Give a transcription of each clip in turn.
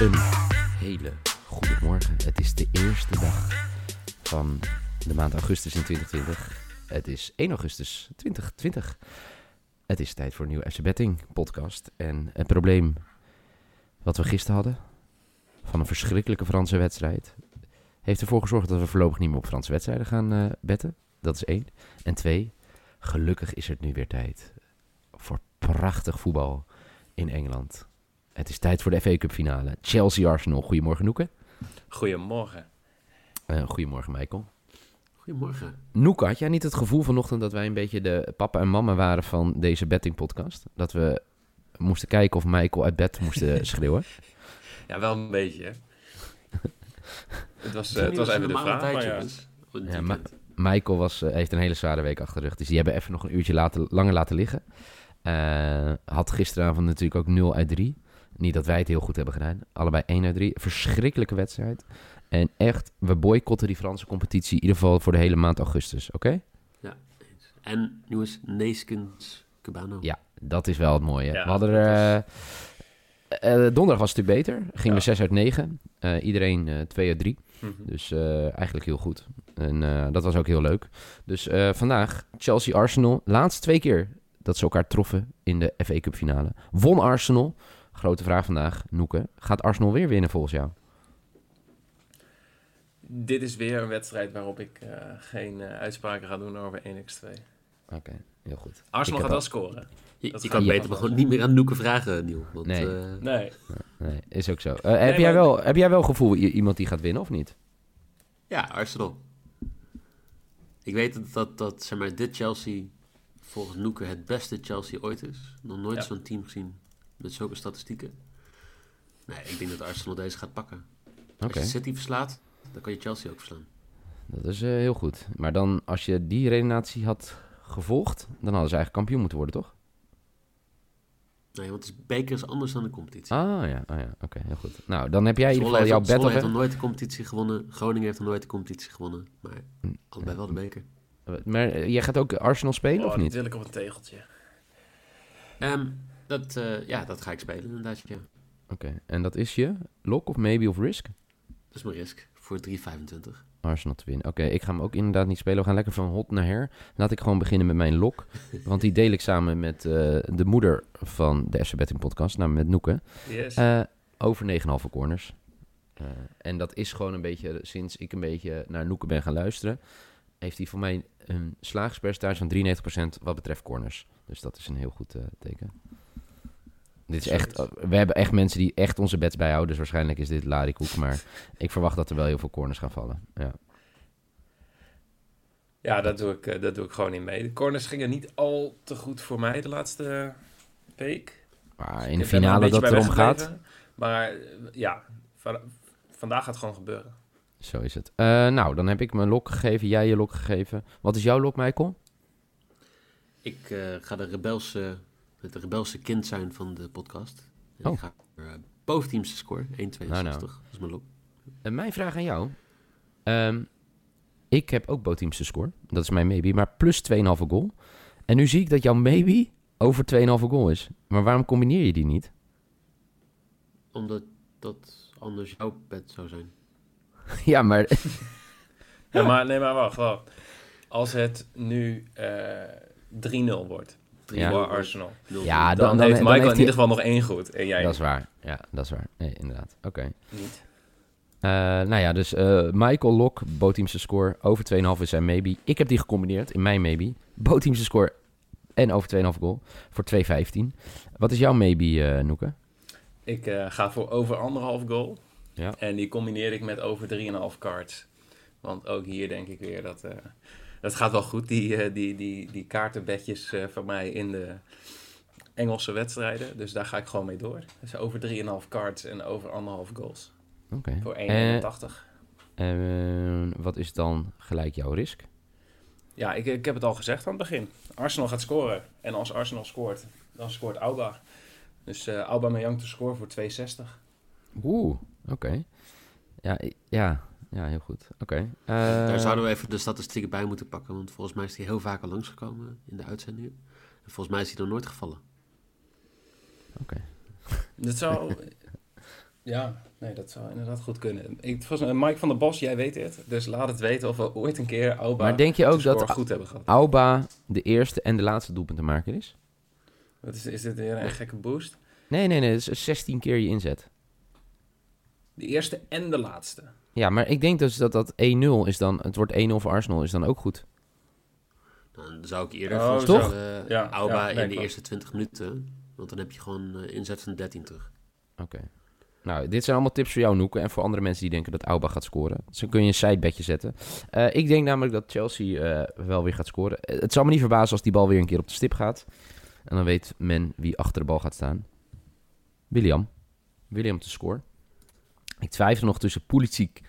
Een hele goede morgen. Het is de eerste dag van de maand augustus in 2020. Het is 1 augustus 2020. Het is tijd voor een nieuwe FC Betting podcast. En het probleem wat we gisteren hadden, van een verschrikkelijke Franse wedstrijd, heeft ervoor gezorgd dat we voorlopig niet meer op Franse wedstrijden gaan eh, betten. Dat is één. En twee, gelukkig is het nu weer tijd voor prachtig voetbal in Engeland. Het is tijd voor de FA Cup finale. Chelsea-Arsenal. Goedemorgen, Noeke. Goedemorgen. Uh, goedemorgen, Michael. Goedemorgen. Noeke, had jij niet het gevoel vanochtend dat wij een beetje de papa en mama waren van deze betting podcast? Dat we moesten kijken of Michael uit bed moesten schreeuwen? Ja, wel een beetje. hè. het was, uh, het was even de vraag. Maar ja. Ja, Ma Michael was, uh, heeft een hele zware week achter de rug. Dus die hebben even nog een uurtje later, langer laten liggen. Uh, had gisteravond natuurlijk ook 0 uit 3. Niet dat wij het heel goed hebben gedaan. Allebei 1 uit 3. Verschrikkelijke wedstrijd. En echt, we boycotten die Franse competitie. In ieder geval voor de hele maand augustus. Oké? Okay? Ja. En jongens, Neeskens Cubano. Ja, dat is wel het mooie. Ja, we hadden er... Uh, uh, donderdag was het natuurlijk beter. Gingen ja. we 6 uit 9. Uh, iedereen 2 uit 3. Mm -hmm. Dus eigenlijk heel goed. En dat was ook heel leuk. Dus vandaag Chelsea-Arsenal. Laatste twee keer dat ze elkaar troffen in de FA Cup finale. Won Arsenal. Grote vraag vandaag, Noeke. Gaat Arsenal weer winnen volgens jou? Dit is weer een wedstrijd waarop ik uh, geen uh, uitspraken ga doen over 1x2. Oké, okay, heel goed. Arsenal gaat wel scoren. Je, je kan beter maar gewoon niet meer aan Noeke vragen, Niel. Want, nee. Uh... nee. nee. is ook zo. Nee, heb, jij wel, heb jij wel gevoel iemand die gaat winnen of niet? Ja, Arsenal. Ik weet dat, dat, dat zeg maar, dit Chelsea volgens Noeke het beste Chelsea ooit is. Nog nooit ja. zo'n team gezien met zulke statistieken. Nee, ik denk dat Arsenal deze gaat pakken. Als je City verslaat, dan kan je Chelsea ook verslaan. Dat is uh, heel goed. Maar dan, als je die redenatie had gevolgd, dan hadden ze eigenlijk kampioen moeten worden, toch? Nee, want het is, beker is anders dan de competitie. Ah ja, ah, ja. oké, okay, heel goed. Nou, dan heb jij in ieder geval jouw battle. Zwolle heeft nog nooit de competitie gewonnen. Groningen heeft nog nooit de competitie gewonnen. Maar allebei wel de beker. Maar uh, jij gaat ook Arsenal spelen, oh, of niet? Dat wil ik op een tegeltje. Um, dat, uh, ja, dat ga ik spelen inderdaad, ja. Oké, okay. en dat is je lock of maybe of risk? Dat is mijn risk, voor 3,25. Arsenal te winnen. Oké, okay, ik ga hem ook inderdaad niet spelen. We gaan lekker van hot naar her. Laat ik gewoon beginnen met mijn lock. want die deel ik samen met uh, de moeder van de FC Betting podcast, namelijk met Noeke. Yes. Uh, over 9,5 corners. Uh, en dat is gewoon een beetje, sinds ik een beetje naar Noeke ben gaan luisteren, heeft hij voor mij een slagingspercentage van 93% wat betreft corners. Dus dat is een heel goed uh, teken. Dit is echt, uh, we hebben echt mensen die echt onze bets bijhouden. Dus waarschijnlijk is dit larikoek. Maar ik verwacht dat er wel heel veel corners gaan vallen. Ja, ja dat, doe ik, uh, dat doe ik gewoon niet mee. De corners gingen niet al te goed voor mij de laatste week. Maar in de finale dat erom gaat. Maar ja, van, vandaag gaat het gewoon gebeuren. Zo is het. Uh, nou, dan heb ik mijn lok gegeven, jij je lok gegeven. Wat is jouw lok, Michael? Ik uh, ga de rebelse, het rebelse kind zijn van de podcast. En oh. Ik ga uh, boventeams score, 1,62. Nou, nou. Dat is mijn lok. En mijn vraag aan jou. Um, ik heb ook boventeams score. Dat is mijn maybe. Maar plus 2,5 goal. En nu zie ik dat jouw maybe over 2,5 goal is. Maar waarom combineer je die niet? Omdat dat anders jouw bet zou zijn. Ja, maar... ja, maar nee, maar wacht, wacht. Als het nu uh, 3-0 wordt Ja. voor Arsenal, Ja, dan, dan, dan, heeft dan Michael heeft in hij- ieder geval nog één goed. En jij Dat is waar. Ja, dat is waar. Nee, inderdaad. Oké. niet. Eh, nou ja, dus eh, Michael Lok, Boteamse score, over 2,5 is zijn maybe. Ik heb die gecombineerd in mijn maybe. Boteamse score en over 2,5 goal voor 2,15. Wat is jouw maybe, eh Noeke? Ik eh, ga voor over anderhalf goal. Ja. En die combineer ik met over 3,5 cards. Want ook hier denk ik weer dat... eh, dat gaat wel goed, die, eh, die, die, die kaartenbedjes eh, van mij in de, Engelse wedstrijden. Dus daar ga ik gewoon mee door. Dus over 3,5 cards en over anderhalf goals. Oké. Voor Eh, 1,81. En wat is dan gelijk jouw risk? Ja, ik, ik heb het al gezegd aan het begin. Arsenal gaat scoren. En als Arsenal scoort, dan scoort Auba. Dus eh Aubameyang te scoren voor 2,60. Oeh, oké. Ja, ja, ja, heel goed. Oké. eh, Daar zouden we even de statistieken bij moeten pakken, want volgens mij is hij heel vaak al langsgekomen in de uitzendingen. En volgens mij is hij er nooit gevallen. Dat zou... ja, nee, dat zou inderdaad goed kunnen. Ik, volgens mij, Mike van der Bos, jij weet dit. Dus laat het weten of we ooit een keer Auba Maar denk je ook dat scoren goed hebben gehad. Auba de eerste en de laatste doelpuntenmaker is? Wat is, is dit weer een gekke boost? Nee, nee, nee. Dat is 16 keer je inzet. De eerste en de laatste. Ja, maar ik denk dus dat dat 1-0 is dan... Het wordt 1-0 voor Arsenal, is dan ook goed. Dan zou ik eerder Oh, voor Toch? eh, Ja, Auba ja, in de eerste 20 minuten. Want dan heb je gewoon eh, inzet van 13 terug. Oké. Nou, dit zijn allemaal tips voor jou, Noeke. En voor andere mensen die denken dat Auba gaat scoren. Dus dan kun je een sidebedje zetten. Eh, ik denk namelijk dat Chelsea eh, wel weer gaat scoren. Het zal me niet verbazen als die bal weer een keer op de stip gaat. En dan weet men wie achter de bal gaat staan. William. William te scoren. Ik twijfel nog tussen Pulisic,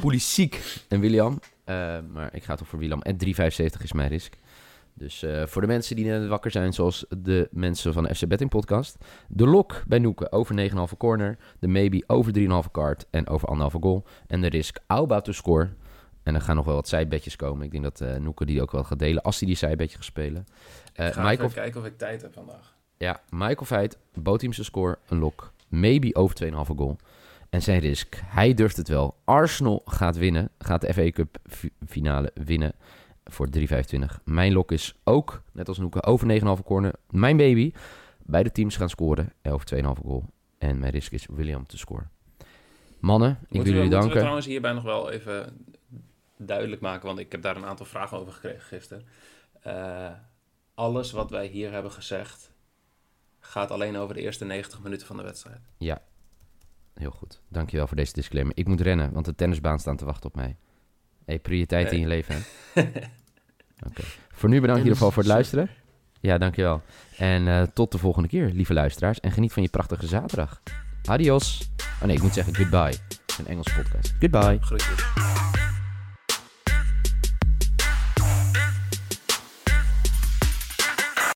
Pulisic en William. Eh, maar ik ga toch voor William. En 3,75 is mijn risk. Dus eh, voor de mensen die net wakker zijn, zoals de mensen van de FC Betting Podcast. De lok bij Noeken over 9,5 corner. De maybe over 3,5 kaart en over 1,5 goal. En de risk Auba to score. En er gaan nog wel wat zijbedjes komen. Ik denk dat Noeke die ook wel gaat delen als hij die zijbedje gaat spelen. Ik ga Michael, even kijken of ik tijd heb vandaag. ja, Michael Veit, bootteamse score, een lok. Maybe over 2,5 goal. En zijn risk, hij durft het wel. Arsenal gaat winnen, gaat de FA Cup fi- finale winnen voor 3,25. Mijn lok is ook, net als Noeke, over 9,5 corner. Mijn baby, beide teams gaan scoren, over 2,5 goal. En mijn risk is William te scoren. Mannen, ik Moeten wil we, jullie moeten we danken. trouwens hierbij nog wel even duidelijk maken, want ik heb daar een aantal vragen over gekregen gisteren. Eh, alles wat wij hier hebben gezegd gaat alleen over de eerste 90 minuten van de wedstrijd. Heel goed, dankjewel voor deze disclaimer. Ik moet rennen, want de tennisbaan staan te wachten op mij. Hey, prioriteit in je leven, hè? Oké. Voor nu bedankt in ieder geval voor het luisteren. Ja, dankjewel. En eh, tot de volgende keer, lieve luisteraars. En geniet van je prachtige zaterdag. Adios. Oh nee, ik moet zeggen goodbye. Een Engelse podcast. Goodbye. Groetjes.